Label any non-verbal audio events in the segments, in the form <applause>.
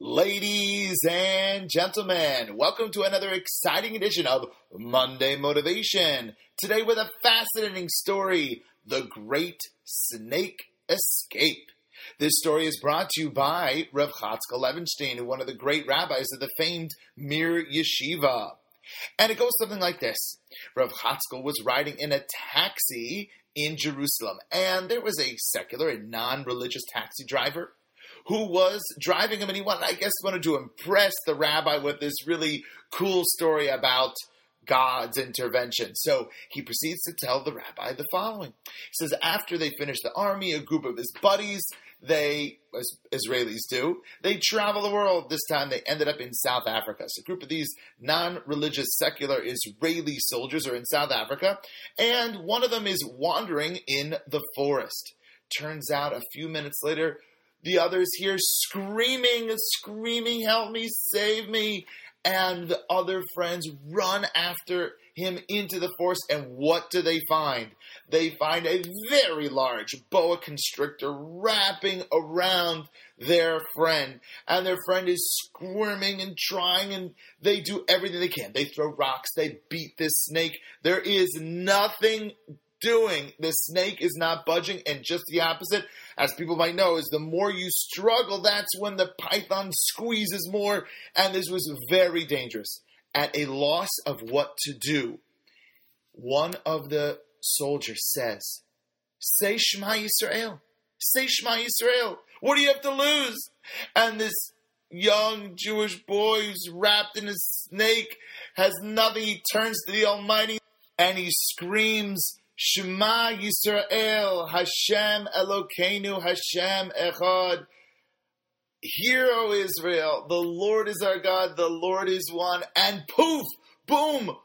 Ladies and gentlemen, welcome to another exciting edition of Monday Motivation. Today with a fascinating story, The Great Snake Escape. This story is brought to you by Rav Chatzkel Levenstein, one of the great rabbis of the famed Mir Yeshiva. And it goes something like this. Rav Chatzkel was riding in a taxi in Jerusalem, and there was a secular and non-religious taxi driver who was driving him, and he wanted, I guess, wanted to impress the rabbi with this really cool story about God's intervention. So he proceeds to tell the rabbi the following. He says, after they finished the army, a group of his buddies, they, as Israelis do, they travel the world. This time they ended up in South Africa. So a group of these non-religious, secular Israeli soldiers are in South Africa, and one of them is wandering in the forest. Turns out a few minutes later, the others hear screaming, screaming, help me, save me. And the other friends run after him into the forest. And what do they find? They find a very large boa constrictor wrapping around their friend. And their friend is squirming and trying, and they do everything they can. They throw rocks, they beat this snake. There is nothing doing. The snake is not budging, and just the opposite, as people might know, is the more you struggle, that's when the python squeezes more, and this was very dangerous. At a loss of what to do, one of the soldiers says, Say Shema Yisrael. Say Shema Yisrael. What do you have to lose? And this young Jewish boy who's wrapped in a snake has nothing. He turns to the Almighty and he screams, Shema Yisrael, Hashem Elokeinu, Hashem Echad. Hear, O Israel, the Lord is our God, the Lord is one, and poof, boom,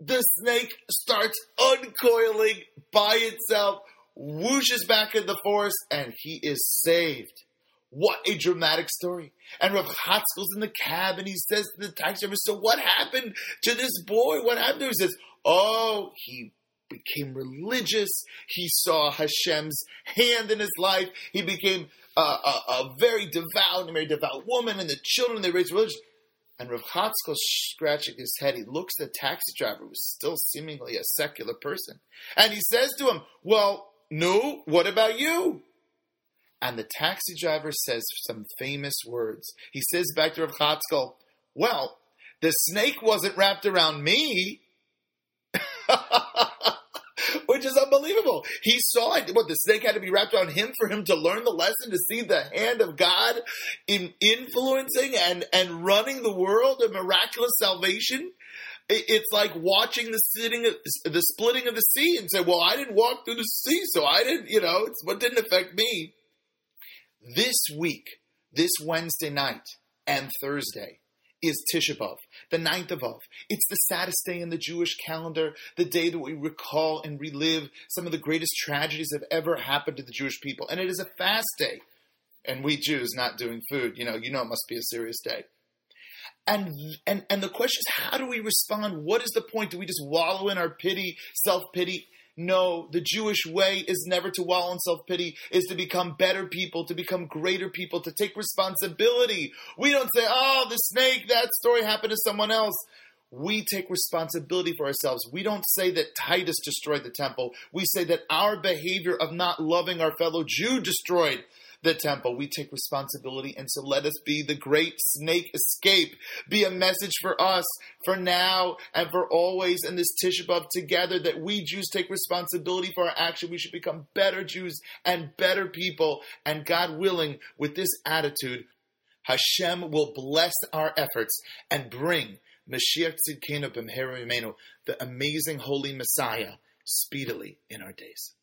the snake starts uncoiling by itself, whooshes back in the forest, and he is saved. What a dramatic story. And Rav Chatzkel's in the cab and he says to the taxi driver, So what happened to this boy? What happened to him? He says, Oh, he became religious. He saw Hashem's hand in his life. He became a, a, a very devout, a very devout woman, and the children they raised religious. And Rav Chatzkel scratching his head, he looks at the taxi driver, who's still seemingly a secular person, and he says to him, "Well, no, what about you?" And the taxi driver says some famous words. He says back to Rav Chatzkel, "Well, the snake wasn't wrapped around me." <laughs> which is unbelievable. He saw it. What the snake had to be wrapped around him for him to learn the lesson, to see the hand of God in influencing and and running the world, a miraculous salvation. It's like watching the sitting, the splitting of the sea, and say, "Well, I didn't walk through the sea, so I didn't, you know, it's what didn't affect me." This week, this Wednesday night and Thursday, is Tisha the ninth of Av. It's the saddest day in the Jewish calendar, the day that we recall and relive some of the greatest tragedies that have ever happened to the Jewish people. And it is a fast day. And we Jews not doing food, you know, you know it must be a serious day. And, and and the question is, how do we respond? What is the point? Do we just wallow in our pity, self pity? No, the Jewish way is never to wallow in self pity, is to become better people, to become greater people, to take responsibility. We don't say, oh, the snake, that story happened to someone else. We take responsibility for ourselves. We don't say that Titus destroyed the temple. We say that our behavior of not loving our fellow Jew destroyed the temple. We take responsibility, and so let us be the great snake escape. Be a message for us, for now and for always in this Tisha B'Av together that we Jews take responsibility for our action. We should become better Jews and better people. And God willing, with this attitude, Hashem will bless our efforts and bring Mashiach Tzidkenu B'mheru the amazing Holy Messiah, speedily in our days.